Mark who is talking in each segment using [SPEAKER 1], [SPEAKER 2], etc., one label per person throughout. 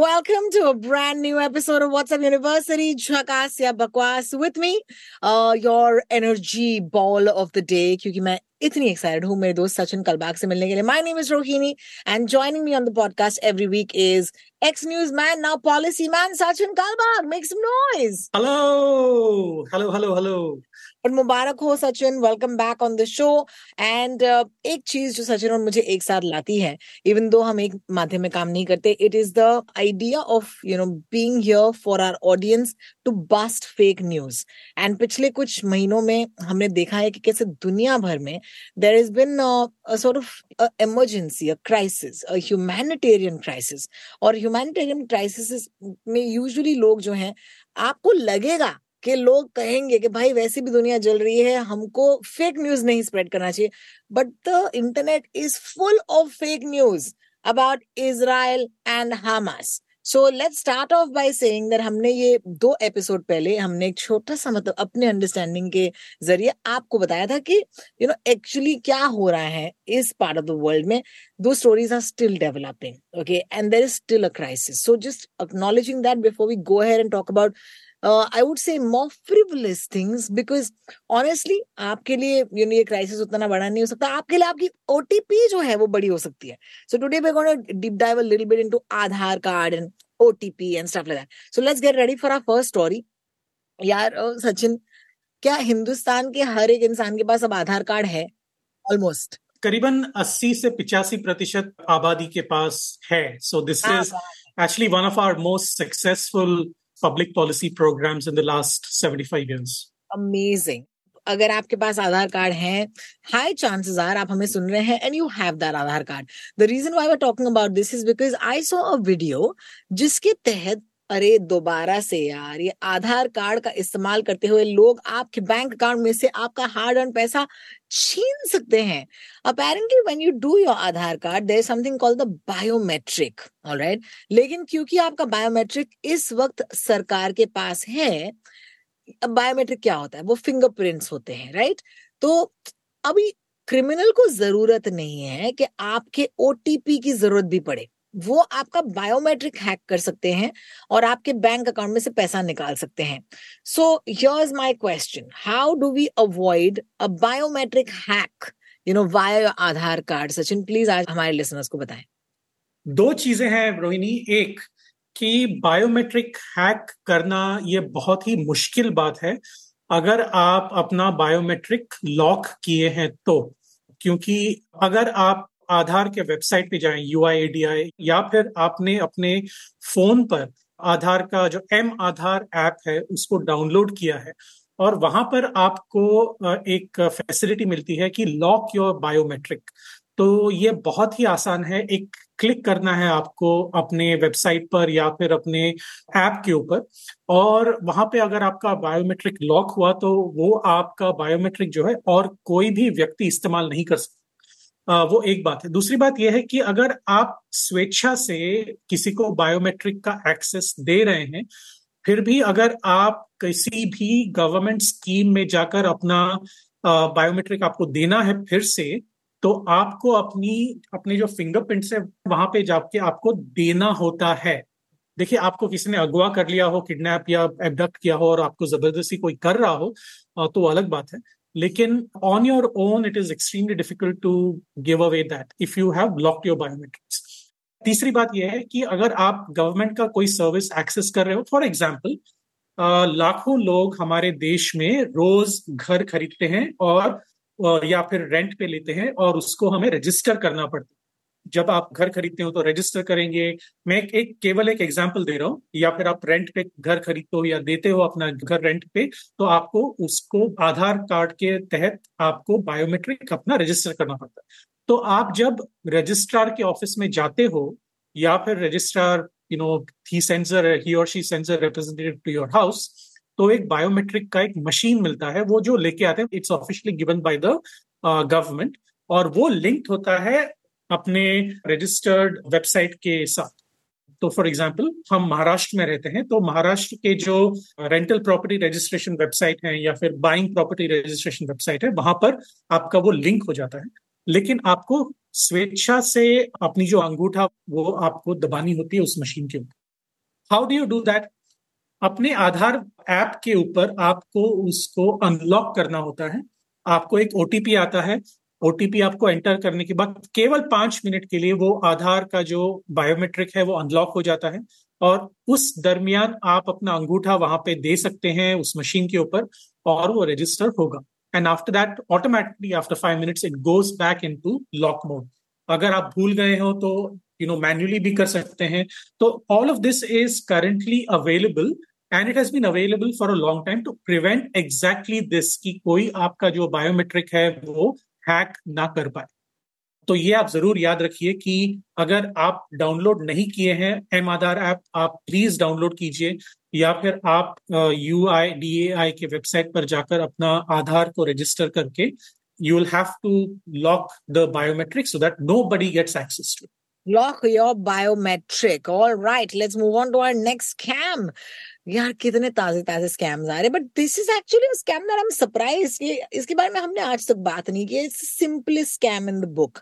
[SPEAKER 1] Welcome to a brand new episode of WhatsApp University, Jhakas ya Bakwas with me, uh, your energy ball of the day, क्योंकि मैं इतनी excited हूँ मेरे दोस्त सचिन कलबाग से मिलने के लिए my name is Rohini and joining me on the podcast every week is ex newsman now policy man Sachin Kalbag make some noise
[SPEAKER 2] hello hello hello hello
[SPEAKER 1] और मुबारक हो Sachin welcome back on the show and एक चीज़ जो सचिन और मुझे एक साथ लाती है इवन दो हम एक माध्यम में काम नहीं करते it is the idea of you know being here for our audience to bust fake news and पिछले कुछ महीनों में हमने देखा है कि कैसे दुनिया भर में there is been sort of emergency a crisis a humanitarian crisis और ह्यूमैनिटेरियन क्राइसिस में यूजुअली लोग जो हैं, आपको लगेगा कि लोग कहेंगे कि भाई वैसी भी दुनिया जल रही है, हमको फेक न्यूज़ नहीं स्प्रेड करना चाहिए। But the internet is full of fake news about Israel and Hamas so let start off by saying that हमने ये दो एपिसोड पहले हमने एक छोटा सा मतलब अपने अंडरस्टैंडिंग के ज़रिए आपको बताया था कि यू नो एक्चुअली क्या हो रहा है इस पार्ट ऑफ़ द वर्ल्ड में। दो stories are still developing okay and there is still a crisis so just acknowledging that before we go here and talk about uh, I would say more frivolous things because honestly आपके लिए you know ये क्राइसिस उतना बड़ा नहीं हो सकता। आपके लिए आपकी ओटीपी जो है वो बड़ी हो सकती है। So today we gonna deep dive a little bit into Aadhaar card and OTP and stuff like that so let's get ready for our first story यार सचिन क्या हिंदुस्तान के हर एक इंसान के पास अब आधार कार्ड है? ऑलमोस्ट
[SPEAKER 2] करीबन 80 से पिचासी प्रतिशत आबादी के पास है। So this is actually one of our most successful public policy programs in the last 75 years.
[SPEAKER 1] Amazing. अगर आपके पास आधार कार्ड है हाई चांसेस आर आप हमें सुन रहे हैं and you have that Aadhaar card the reason why we are talking about this is because I saw a video जिसके तहत अरे, दोबारा से यार, ये आधार कार्ड का इस्तेमाल करते हुए लोग आपके बैंक अकाउंट में से आपका हार्ड अर्न पैसा छीन सकते हैं। Apparently when you do your Aadhaar card there something called the biometric alright लेकिन क्योंकि आपका बायोमेट्रिक इस वक्त सरकार के पास है, अब बायोमेट्रिक क्या होता है? वो फिंगरप्रिंट्स होते हैं राइट तो अभी क्रिमिनल को ज़रूरत नहीं है कि आपके ओटीपी की ज़रूरत भी पड़े। वो आपका बायोमेट्रिक हैक कर सकते हैं और आपके बैंक अकाउंट में से पैसा निकाल सकते हैं। So is my question how do we avoid a biometric hack you know via Aadhaar card Sachin please आज हमारे लिसनर्स को बताएँ।
[SPEAKER 2] दो चीज़ें हैं, रोहिणी। एक, कि बायोमेट्रिक हैक करना ये बहुत ही मुश्किल बात है। अगर आप अपना बायोमेट्रिक लॉक किए हैं तो क्योंकि अगर आप आधार के वेबसाइट पे जाएँ यू या फिर आपने अपने फ़ोन पर आधार का जो एम आधार ऐप है, उसको डाउनलोड किया है और वहाँ पर आपको एक फैसिलिटी मिलती है कि लॉक योर बायोमेट्रिक तो ये बहुत ही आसान है, एक क्लिक करना है आपको अपने वेबसाइट पर या फिर अपने ऐप के ऊपर और वहाँ पे अगर आपका बायोमेट्रिक लॉक हुआ तो वो आपका बायोमेट्रिक जो है और कोई भी व्यक्ति इस्तेमाल नहीं कर सकता। वो एक बात है। दूसरी बात यह है कि अगर आप स्वेच्छा से किसी को बायोमेट्रिक का एक्सेस दे रहे हैं, फिर भी अगर आप किसी भी गवर्नमेंट स्कीम में जाकर अपना बायोमेट्रिक आपको देना है फिर से तो आपको अपनी, अपने जो फिंगरप्रिंट्स है, वहाँ पे जाके आपको देना होता है। देखिए, आपको किसी ने अगवा कर लिया हो किडनैप या एबडक्ट किया हो और आपको ज़बरदस्ती कोई कर रहा हो तो अलग बात है। लेकिन on your own it is extremely difficult to give away that if you have blocked your biometrics तीसरी बात यह है कि अगर आप गवर्नमेंट का कोई सर्विस एक्सेस कर रहे हो फॉर एग्ज़ाम्पल लाखों लोग हमारे देश में रोज घर खरीदते हैं और या फिर रेंट पे लेते हैं और उसको हमें रजिस्टर करना पड़ता है। जब आप घर खरीदते हो तो रजिस्टर करेंगे। मैं एक, केवल एक एग्ज़ाम्पल दे रहा हूँ या फिर आप रेंट पे घर खरीदते हो या देते हो अपना घर रेंट पे तो आपको उसको आधार कार्ड के तहत आपको बायोमेट्रिक अपना रजिस्टर करना पड़ता है। तो आप जब रजिस्ट्रार के ऑफ़िस में जाते हो या फिर registrar you know he sends a he और she sends a representative to your house तो एक बायोमेट्रिक का एक मशीन मिलता है वो जो लेके आते हैं it's officially given by the government और वो लिंक्ड होता है अपने रजिस्टर्ड वेबसाइट के साथ। तो फॉर एग्ज़ाम्पल हम महाराष्ट्र में रहते हैं तो महाराष्ट्र के जो रेंटल प्रॉपर्टी रजिस्ट्रेशन वेबसाइट है या फिर बाइंग प्रॉपर्टी रजिस्ट्रेशन वेबसाइट है, वहाँ पर आपका वो लिंक हो जाता है। लेकिन आपको स्वेच्छा से अपनी जो अंगूठा, वो आपको दबानी होती है उस मशीन के ऊपर। How do you do that अपने आधार ऐप के ऊपर आपको उसको अनलॉक करना होता है। आपको एक ओटीपी आता है ओटीपी आपको एंटर करने के बाद केवल पाँच मिनट के लिए वो आधार का जो बायोमेट्रिक है वो अनलॉक हो जाता है। और उस दरमियान आप अपना अंगूठा वहाँ पे दे सकते हैं उस मशीन के ऊपर और वो रजिस्टर होगा। And after that automatically after five minutes it goes back into lock mode अगर आप भूल गए हो तो यू नो मैन्युअली भी कर सकते हैं। तो all of this is currently available and it has been available for a long time to prevent exactly this कि कोई आपका जो बायोमेट्रिक है वो हैक ना कर पाए। तो ये आप ज़रूर याद रखिए कि अगर आप डाउनलोड नहीं किए हैं एम आधार ऐप आप प्लीज़ डाउनलोड कीजिए या फिर आप यू आई डी ए आई के वेबसाइट पर जाकर अपना आधार को रजिस्टर करके you will have to lock the biometric so that nobody gets access to
[SPEAKER 1] lock your biometric All right, let's move on to our next scam. यार कितने ताजे ताजे स्कैम्स आ रहे but this is actually scam that I am surprise इसके बारे में हमने आज तक बात नहीं की it's simplest scam in the book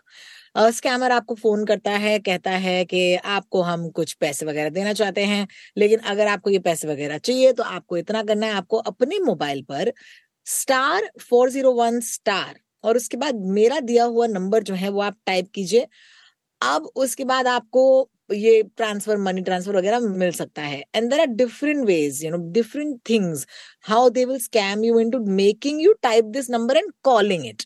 [SPEAKER 1] scammer आपको फ़ोन करता है, कहता है कि आपको हम कुछ पैसे वगैरह देना चाहते हैं, लेकिन अगर आपको ये पैसे वगैरह चाहिए तो आपको इतना करना है। आपको अपने मोबाइल पर star four zero one star और उसके बाद मेरा दिया हुआ नंबर जो है वो आप टाइप कीजिए। अब उसके बाद आपको ये ट्रांसफ़र मनी ट्रांसफ़र वगैरह मिल सकता है। And there are different ways you know different things how they will scam you into making you type this number and calling it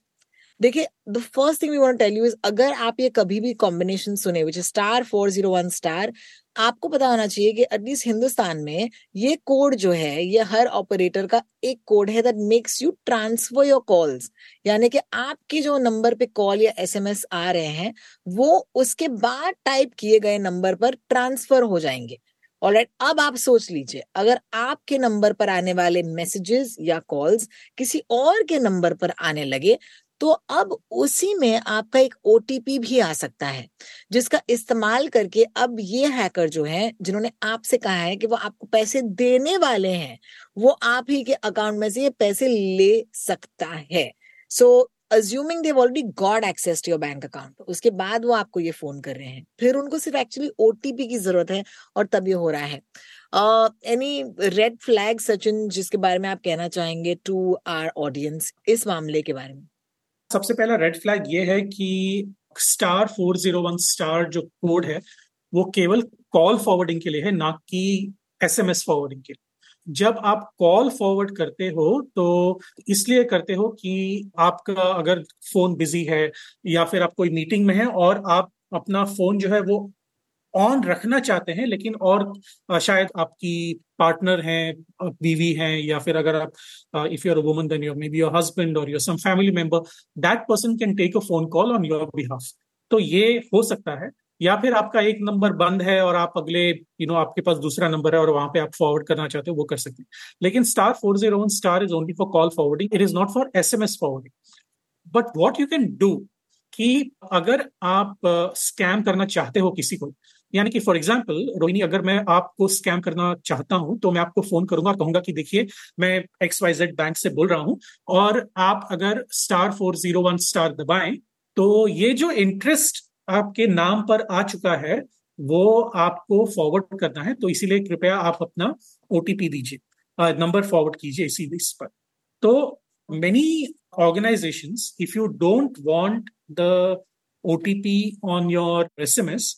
[SPEAKER 1] देखिए the first thing we want tell you is अगर आप ये कभी भी combination सुने which is star four zero one star आपको पता होना चाहिए कि एटलीस्ट हिंदुस्तान में ये कोड जो है, ये हर ऑपरेटर का एक कोड है that makes you transfer your calls यानी कि आपके जो नंबर पे कॉल या एसएमएस आ रहे हैं, वो उसके बाद टाइप किए गए नंबर पर ट्रांसफ़र हो जाएँगे। ऑलराइट अब आप सोच लीजिए, अगर आपके नंबर पर आने वाले मैसेजेस या कॉल्स किसी और के नंबर पर आने लगे तो अब उसी में आपका एक ओटीपी भी आ सकता है, जिसका इस्तेमाल करके अब ये हैकर जो है, जिन्होंने आपसे कहा है कि वो आपको पैसे देने वाले हैं, वो आप ही के अकाउंट में से ये पैसे ले सकता है। So assuming they already got access to your bank account उसके बाद वो आपको ये फ़ोन कर रहे हैं। फिर उनको सिर्फ़ एक्चुअली ओटीपी की ज़रूरत है और तब ये हो रहा है। एनी रेड फ्लैग सचिन, जिसके बारे में आप कहना चाहेंगे टू आर ऑडियंस इस मामले के बारे में?
[SPEAKER 2] सबसे पहला रेड फ्लैग ये है कि star four zero one star जो कोड है, वो केवल कॉल फॉरवर्डिंग के लिए है, ना कि एस एम एस फॉरवर्डिंग के लिए। जब आप कॉल फॉरवर्ड करते हो तो इसलिए करते हो कि आपका अगर फ़ोन बिज़ी है या फिर आप कोई मीटिंग में है और आप अपना फ़ोन जो है वो ऑन रखना चाहते हैं लेकिन और शायद आपकी पार्टनर हैं बीवी हैं या फिर अगर आप if you're woman then your maybe your husband और your some family member that person can take a phone call on your behalf तो ये हो सकता है या फिर आपका एक नंबर बंद है और आप अगले यू you नो know, आपके पास दूसरा नंबर है और वहाँ पे आप फॉरवर्ड करना चाहते हो वो कर सकते हैं। लेकिन star four zero one star is only for call forwarding it is not for S M S forwarding but what you can do कि अगर आप स्कैम करना चाहते हो किसी को यानी कि फॉर एग्ज़ाम्पल रोहिणी, अगर मैं आपको स्कैम करना चाहता हूँ तो मैं आपको फ़ोन करूँगा कहूँगा कि देखिए, मैं एक्स वाई जेड बैंक से बोल रहा हूँ और आप अगर star four zero one star दबाएँ तो ये जो इंटरेस्ट आपके नाम पर आ चुका है, वो आपको फॉरवर्ड करना है। तो इसीलिए कृपया आप अपना ओटीपी दीजिए। नंबर फॉरवर्ड कीजिए इसी इस पर। तो many organization if you don't want the OTP on your S M S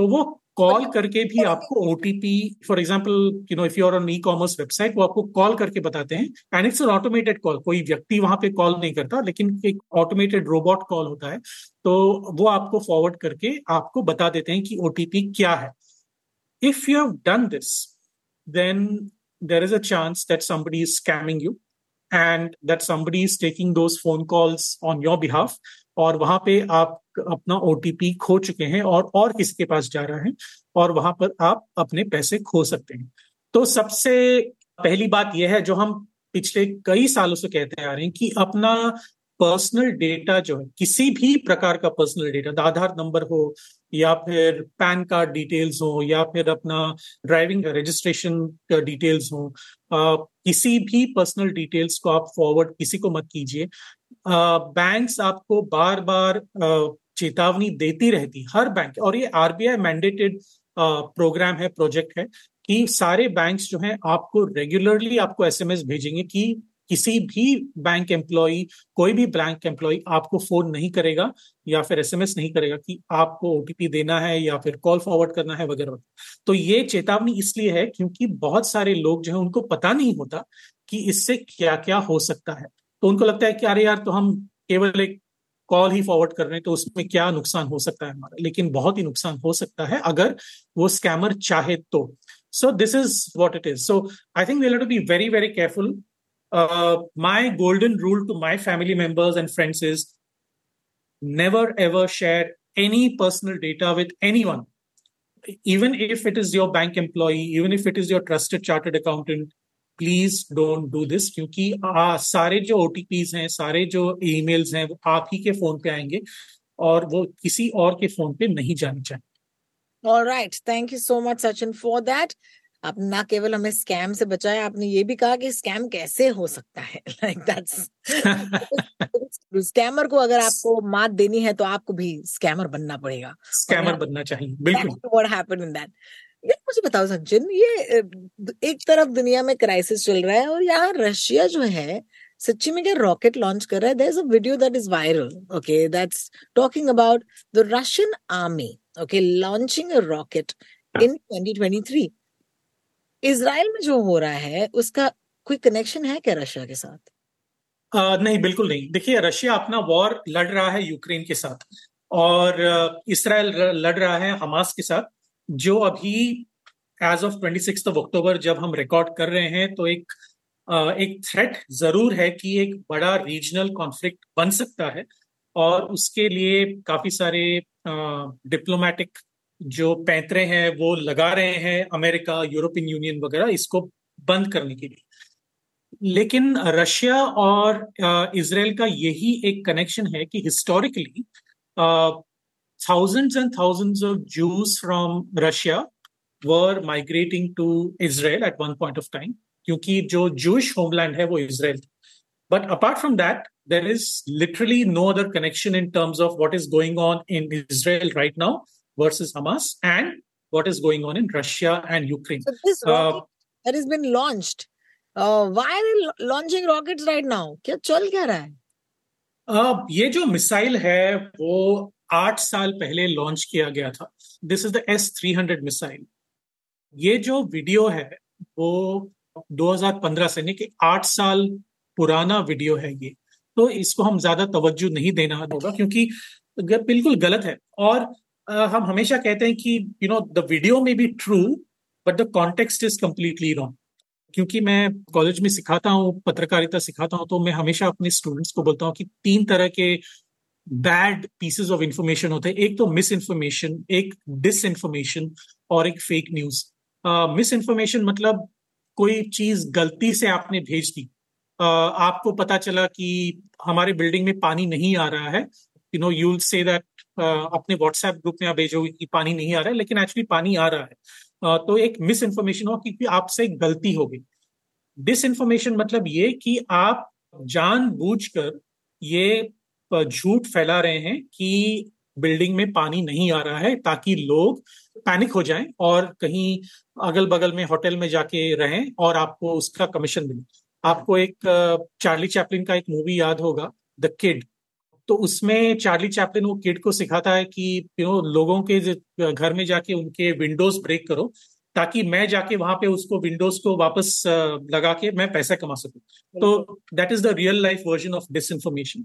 [SPEAKER 2] तो वो कॉल करके भी आपको OTP for example you know if you are on e commerce website वो आपको कॉल करके बताते हैं and it's an automated call कोई व्यक्ति वहाँ पे कॉल नहीं करता लेकिन एक ऑटोमेटेड रोबोट कॉल होता है तो वो आपको फॉरवर्ड करके आपको बता देते हैं कि ओटीपी क्या है। If you have done this then there is a chance that somebody is scamming you and that somebody is taking those phone calls on your behalf और वहाँ पे आप अपना ओटीपी खो चुके हैं और और किसी के पास जा रहा है और वहाँ पर आप अपने पैसे खो सकते हैं। तो सबसे पहली बात यह है जो हम पिछले कई सालों से कहते आ रहे हैं कि अपना पर्सनल डेटा जो है, किसी भी प्रकार का पर्सनल डेटा आधार नंबर हो या फिर पैन कार्ड डिटेल्स हो या फिर अपना ड्राइविंग रजिस्ट्रेशन डिटेल्स हो किसी भी पर्सनल डिटेल्स को आप फॉरवर्ड किसी को मत कीजिए। बैंक्स आपको बार बार चेतावनी देती रहती हर बैंक और ये आरबीआई मैंडेटेड प्रोग्राम है प्रोजेक्ट है कि सारे बैंक्स जो हैं आपको रेगुलरली आपको एसएमएस भेजेंगे कि किसी भी बैंक एम्प्लॉय कोई भी बैंक एम्प्लॉय आपको फ़ोन नहीं करेगा या फिर एसएमएस नहीं करेगा कि आपको ओटीपी देना है या फिर कॉल फॉरवर्ड करना है, वगैरह तो ये चेतावनी इसलिए है क्योंकि बहुत सारे लोग जो है उनको पता नहीं होता कि इससे क्या क्या हो सकता है। तो उनको लगता है कि अरे यार तो हम केवल एक कॉल ही फॉरवर्ड कर रहे हैं तो उसमें क्या नुकसान हो सकता है हमारा? लेकिन बहुत ही नुकसान हो सकता है अगर वो स्कैमर चाहे तो। So this is what it is so I think we to be very very careful my golden rule to my family members and friends is never ever share any personal data with anyone. Even if it is your bank employee, even if it is your trusted chartered accountant please don't do this क्योंकि आ, सारे जो OTPs हैं सारे जो emails हैं वो आप ही के फ़ोन पे आएँगे और वो किसी और के फ़ोन पे नहीं जाने चाहिए
[SPEAKER 1] All right. Thank you so much, Sachin, for that. आप ना केवल हमें स्कैम से बचाया आपने ये भी कहा कि स्कैम कैसे हो सकता है? लाइक दैट्स स्कैमर को अगर आपको मात देनी है तो आपको भी स्कैमर बनना पड़ेगा।
[SPEAKER 2] स्कैमर बनना चाहिए बिल्कुल।
[SPEAKER 1] व्हाट हैपेंड इन दैट यार मुझे बताओ सचिन ये एक तरफ़ दुनिया में क्राइसिस चल रहा है और यहाँ रशिया जो है सच्ची में क्या रॉकेट लॉन्च कर रहा है? There is a video that is viral okay that's talking about the Russian army okay launching a rocket in 2023 Israel में जो हो रहा है उसका कोई कनेक्शन है क्या रशिया के साथ?
[SPEAKER 2] uh, नहीं बिल्कुल नहीं। देखिए रशिया अपना वॉर लड़ रहा है यूक्रेन के साथ और इसराइल लड़ रहा है हमास के साथ। जो अभी as of twenty six of October जब हम रिकॉर्ड कर रहे हैं तो एक एक थ्रेट ज़रूर है कि एक बड़ा रीजनल कॉन्फ्लिक्ट बन सकता है। और उसके लिए काफ़ी सारे डिप्लोमेटिक जो पैंतरे हैं, वो लगा रहे हैं अमेरिका यूरोपियन यूनियन वगैरह, इसको बंद करने के लिए। लेकिन रशिया और इसराइल का यही एक कनेक्शन है कि historically thousands and thousands of Jews from Russia were migrating to Israel at one point of time क्योंकि जो Jewish homeland है वो Israel but apart from that there is literally no other connection in terms of what is going on in Israel right now versus Hamas and what is going on in Russia and Ukraine.
[SPEAKER 1] So this rocket uh, that has been launched, uh, why are they launching rockets right now? क्या चल क्या रहा है?
[SPEAKER 2] Uh, ये जो missile है वो आठ साल पहले लॉन्च किया गया था। This is the S three hundred missile ये जो वीडियो है, वो 2015 से नहीं कि आठ साल पुराना वीडियो है ये। तो इसको हम ज़्यादा तवज्जो नहीं देना होगा क्योंकि बिल्कुल गलत है। और हम हमेशा कहते हैं कि यू नो द वीडियो में be true but the context is completely wrong क्योंकि मैं कॉलेज में सिखाता हूँ, पत्रकारिता सिखाता हूँ तो मैं हमेशा अपने स्टूडेंट्स को बोलता हूँ कि तीन तरह के बैड पीसेस ऑफ़ इंफॉर्मेशन होते हैं। एक तो मिस इन्फॉर्मेशन एक डिस इन्फॉर्मेशन और एक फेक न्यूज़ मिस इन्फॉर्मेशन मतलब कोई चीज़ गलती से आपने भेज दी। uh, आपको पता चला कि हमारे बिल्डिंग में पानी नहीं आ रहा है। You know you'll say that अपने व्हाट्सएप ग्रुप में आप भेजोगे कि पानी नहीं आ रहा है लेकिन एक्चुअली पानी आ रहा है। uh, तो एक मिस इन्फॉर्मेशन हो क्योंकि आपसे गलती हो गई। डिस इन्फॉर्मेशन मतलब ये कि आप जानबूझकर ये झूठ फैला रहे हैं कि बिल्डिंग में पानी नहीं आ रहा है ताकि लोग पैनिक हो जाएँ और कहीं अगल बगल में होटल में जाके रहें और आपको उसका कमीशन मिले। आपको एक, चार्ली चैपलिन का एक मूवी याद होगा, द किड। तो उसमें चार्ली चैपलिन वो किड को सिखाता है कि, यू नो, लोगों के घर में जाके उनके विंडोज़ ब्रेक करो ताकि मैं जाके वहाँ पे उसको विंडोज़ को वापस लगा के मैं पैसा कमा सकूँ। तो that is the real life version of disinformation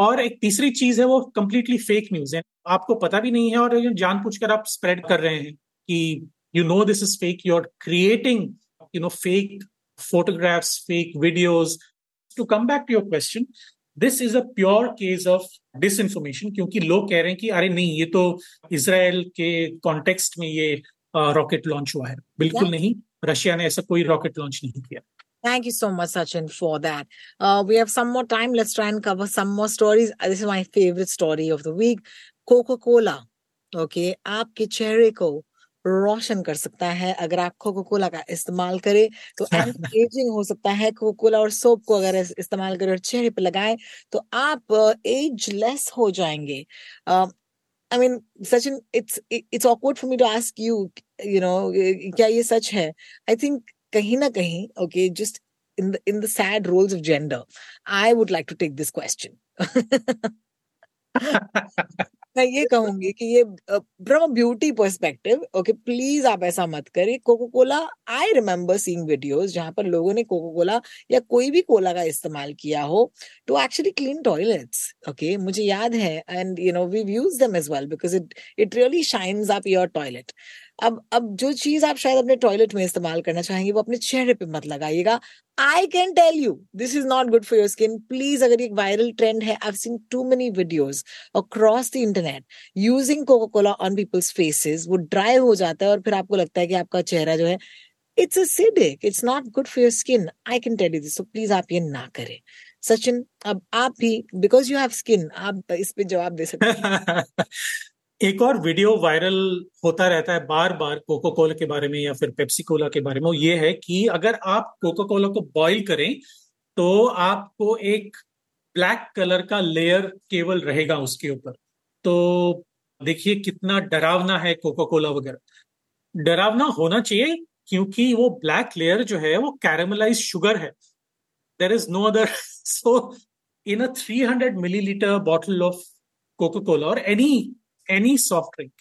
[SPEAKER 2] और एक तीसरी चीज़ है वो कंप्लीटली फेक न्यूज़ है। आपको पता भी नहीं है और जानबूझकर आप स्प्रेड कर रहे हैं कि you know this is fake you are creating you know fake photographs fake videos to come back to your question this is a pure case of disinformation क्योंकि लोग कह रहे हैं कि अरे नहीं ये तो इसराइल के कॉन्टेक्स्ट में ये रॉकेट लॉन्च हुआ है। बिल्कुल yeah. नहीं। रशिया ने ऐसा कोई रॉकेट लॉन्च नहीं किया।
[SPEAKER 1] Thank you so much, Sachin, for that. Uh, we have some more time. Let's try and cover some more stories. This is my favorite story of the week. Coca-Cola. Okay, आपके चेहरे को रोशन कर सकता है अगर आप कोको कोला का इस्तेमाल करें तो एजिंग हो सकता है कोको कोला और सोप को अगर इस्तेमाल करें और चेहरे पे लगाएँ तो आप एजलेस हो जाएँगे I mean Sachin it's it's awkward for me to ask you you know क्या ये सच है आई थिंक कहीं ना कहीं okay just in the in the sad roles of gender i would like to take this question. मैं ये कहूँगी कि ये from beauty perspective okay please आप ऐसा मत करिए। Coca Cola I remember seeing videos जहाँ पर लोगों ने कोको कोला या कोई भी कोला का इस्तेमाल किया हो to actually clean toilets okay मुझे याद है and you know we use them as well because it it really shines up your toilet अब अब जो चीज़ आप शायद अपने टॉयलेट में इस्तेमाल करना चाहेंगे, वो अपने चेहरे पे मत लगाइएगा। I can tell you this is not good for your skin please अगर एक वायरल ट्रेंड है I seen too many videos across the internet using Coca Cola on people's faces वो ड्राई हो जाता है और फिर आपको लगता है कि आपका चेहरा जो है it's acidic it's not good for your skin I can tell you this so please आप ये ना करें। सचिन, अब आप भी बिकॉज़ यू हैव स्किन आप इस पे जवाब दे सकते हैं।
[SPEAKER 2] एक और वीडियो वायरल होता रहता है बार बार कोको कोला के बारे में या फिर पेप्सी कोला के बारे में ये है कि अगर आप कोको कोला को बॉईल करें तो आपको एक ब्लैक कलर का लेयर केवल रहेगा उसके ऊपर। तो देखिए कितना डरावना है कोको कोला वगैरह। डरावना होना चाहिए क्योंकि वो ब्लैक लेयर जो है, वो कैरेमलाइज शुगर है। There is no other so in a 300 millilitre bottle of Coca Cola और एनी एनी सॉफ्ट ड्रिंक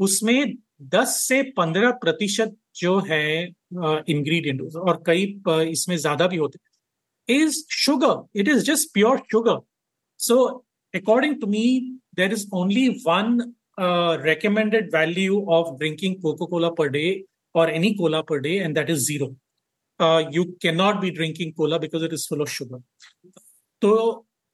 [SPEAKER 2] उसमें 10 से 15 प्रतिशत जो है इंग्रेडिएंट uh, और कई इसमें ज़्यादा भी होते is sugar it is just pure sugar so according to me there is only one recommended value of drinking Coca Cola per day और any cola per day and that is zero you can not be drinking cola because it is full of sugar तो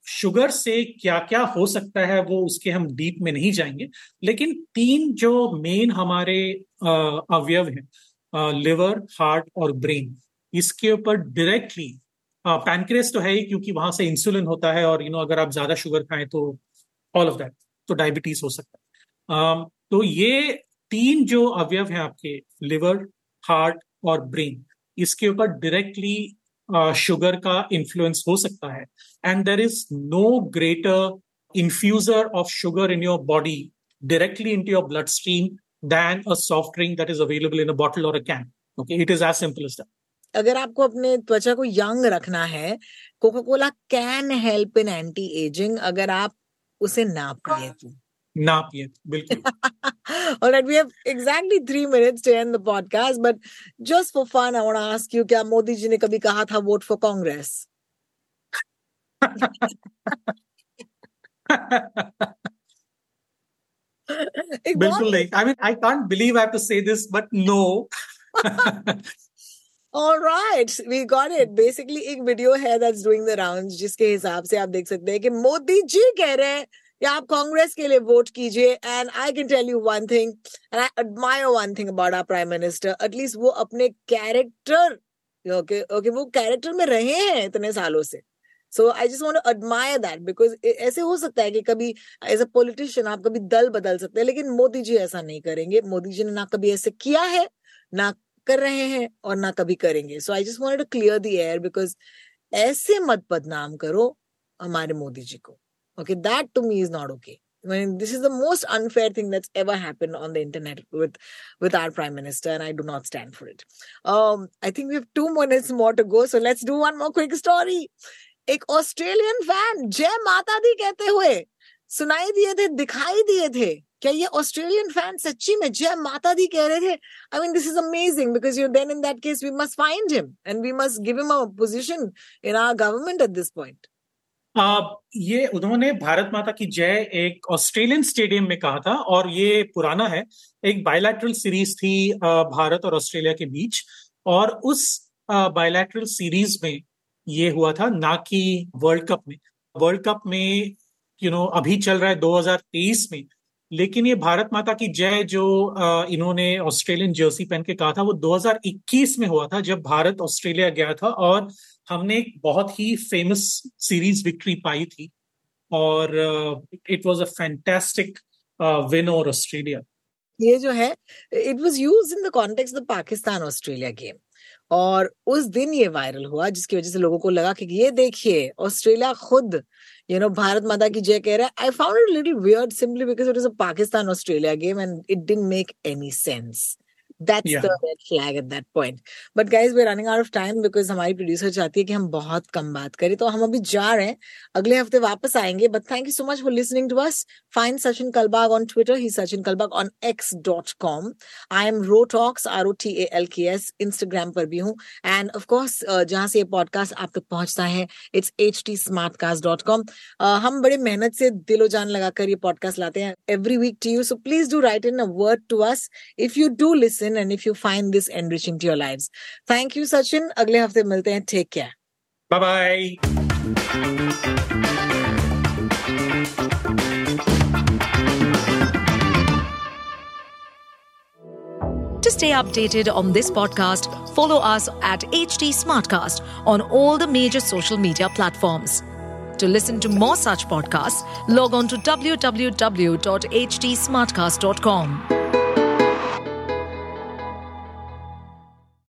[SPEAKER 2] sugar से क्या क्या हो सकता है, वो उसके हम डीप में नहीं जाएँगे। लेकिन तीन जो मेन हमारे अवयव हैं लिवर, हार्ट और ब्रेन, इसके ऊपर डायरेक्टली पैनक्रेस तो है ही क्योंकि वहाँ से इंसुलिन होता है और यू नो अगर आप ज़्यादा शुगर खाएँ तो ऑल ऑफ़ दैट तो डायबिटीज़ हो सकता है। तो ये तीन जो अवयव हैं आपके, लिवर, हार्ट और ब्रेन, इसके ऊपर डायरेक्टली शुगर का इन्फ्लुएंस हो सकता है. And there is no greater infuser of sugar in your body directly in to your blood stream than a soft drink that is available in a bottle और a can okay it is as simple as that
[SPEAKER 1] अगर आपको अपने त्वचा को young रखना है Coca Cola can help in anti ageing अगर आप उसे ना पिए तो।
[SPEAKER 2] ना पिए बिल्कुल।
[SPEAKER 1] All right, we have exactly three minutes to end the podcast, but just for fun, I want to ask you, क्या मोदी जी ने कभी कहा था vote for Congress?
[SPEAKER 2] बिल्कुल नहीं I mean I can't believe I have to say this but no
[SPEAKER 1] All right, we got it. Basically, एक video है that's doing the rounds जिसके हिसाब से आप देख सकते हैं कि मोदी जी कह रहे हैं कि आप कांग्रेस के लिए वोट कीजिए and I can tell you one thing and I admire one thing about our prime minister at least वो अपने कैरेक्टर ओके ओके वो कैरेक्टर में रहे हैं इतने सालों से। So I just want to admire that because ऐसे हो सकता है कि कभी एज अ पॉलिटिशियन आप कभी दल बदल सकते हैं, लेकिन मोदी जी ऐसा नहीं करेंगे। मोदी जी ने ना कभी ऐसे किया है, ना कर रहे हैं, और ना कभी करेंगे। So I just want to clear the air because ऐसे मत बदनाम करो हमारे मोदी जी को। Okay that to me is not okay I mean, this is the most unfair thing that's ever happened on the internet with with our prime minister, and I do not stand for it. Um, I think we have two minutes more to go, so let's do one more quick story. एक Australian fan जय माता दी कहते हुए सुनाई दिए थे दिखाई दिए थे क्या ये ऑस्ट्रेलियन फैन सच्ची में जय माता दी कह रहे थे I mean this is amazing because you then in that case we must find him and we must give him a position in our government at this point
[SPEAKER 2] ये उन्होंने भारत माता की जय एक ऑस्ट्रेलियन स्टेडियम में कहा था और ये पुराना है। एक बायलैटरल सीरीज़ थी भारत और ऑस्ट्रेलिया के बीच और उस बायलैटरल सीरीज़ में ये हुआ था ना कि वर्ल्ड कप में। वर्ल्ड कप में यू नो अभी चल रहा है 2023 में, लेकिन ये भारत माता की जय जो इन्होंने ऑस्ट्रेलियन जर्सी पहन के कहा था वो 2021 में हुआ था जब भारत ऑस्ट्रेलिया गया था और हमने एक बहुत ही फ़ेमस सीरीज़ विक्ट्री पाई थी और it was a fantastic win over Australia
[SPEAKER 1] ये जो है it was used in the context the Pakistan Australia game और उस दिन ये वायरल हुआ, जिसकी वजह से लोगों को लगा कि ये देखिए ऑस्ट्रेलिया खुद यू नो भारत माता की जय कह रहा है। I found it little weird simply because it is a Pakistan Australia game and it didn't make any sense That's yeah. the red flag at that point. But guys, we're running out of time because हमारी producer चाहती है कि हम बहुत कम बात करें। तो हम अभी जा रहे हैं। अगले हफ़्ते वापस आएँगे। But thank you so much for listening to us find Sachin Kalbag on Twitter he Sachin Kalbag on X dot com I am ro talks R O T A L K S Instagram पर भी हूँ। And of course जहाँ से ये podcast आप तक पहुँचता है it's H T smart cast dot com हम बड़े मेहनत से दिलो जान लगाकर ये पॉडकास्ट लाते हैं every week to you so please do write in a word to us if you do listen And if you find this enriching to your lives. Thank you, Sachin. Agle hafte milte hain. Take care.
[SPEAKER 2] Bye bye.
[SPEAKER 3] To stay updated on this podcast, follow us at HD Smartcast on all the major social media platforms. To listen to more such podcasts, log on to www.hdsmartcast.com.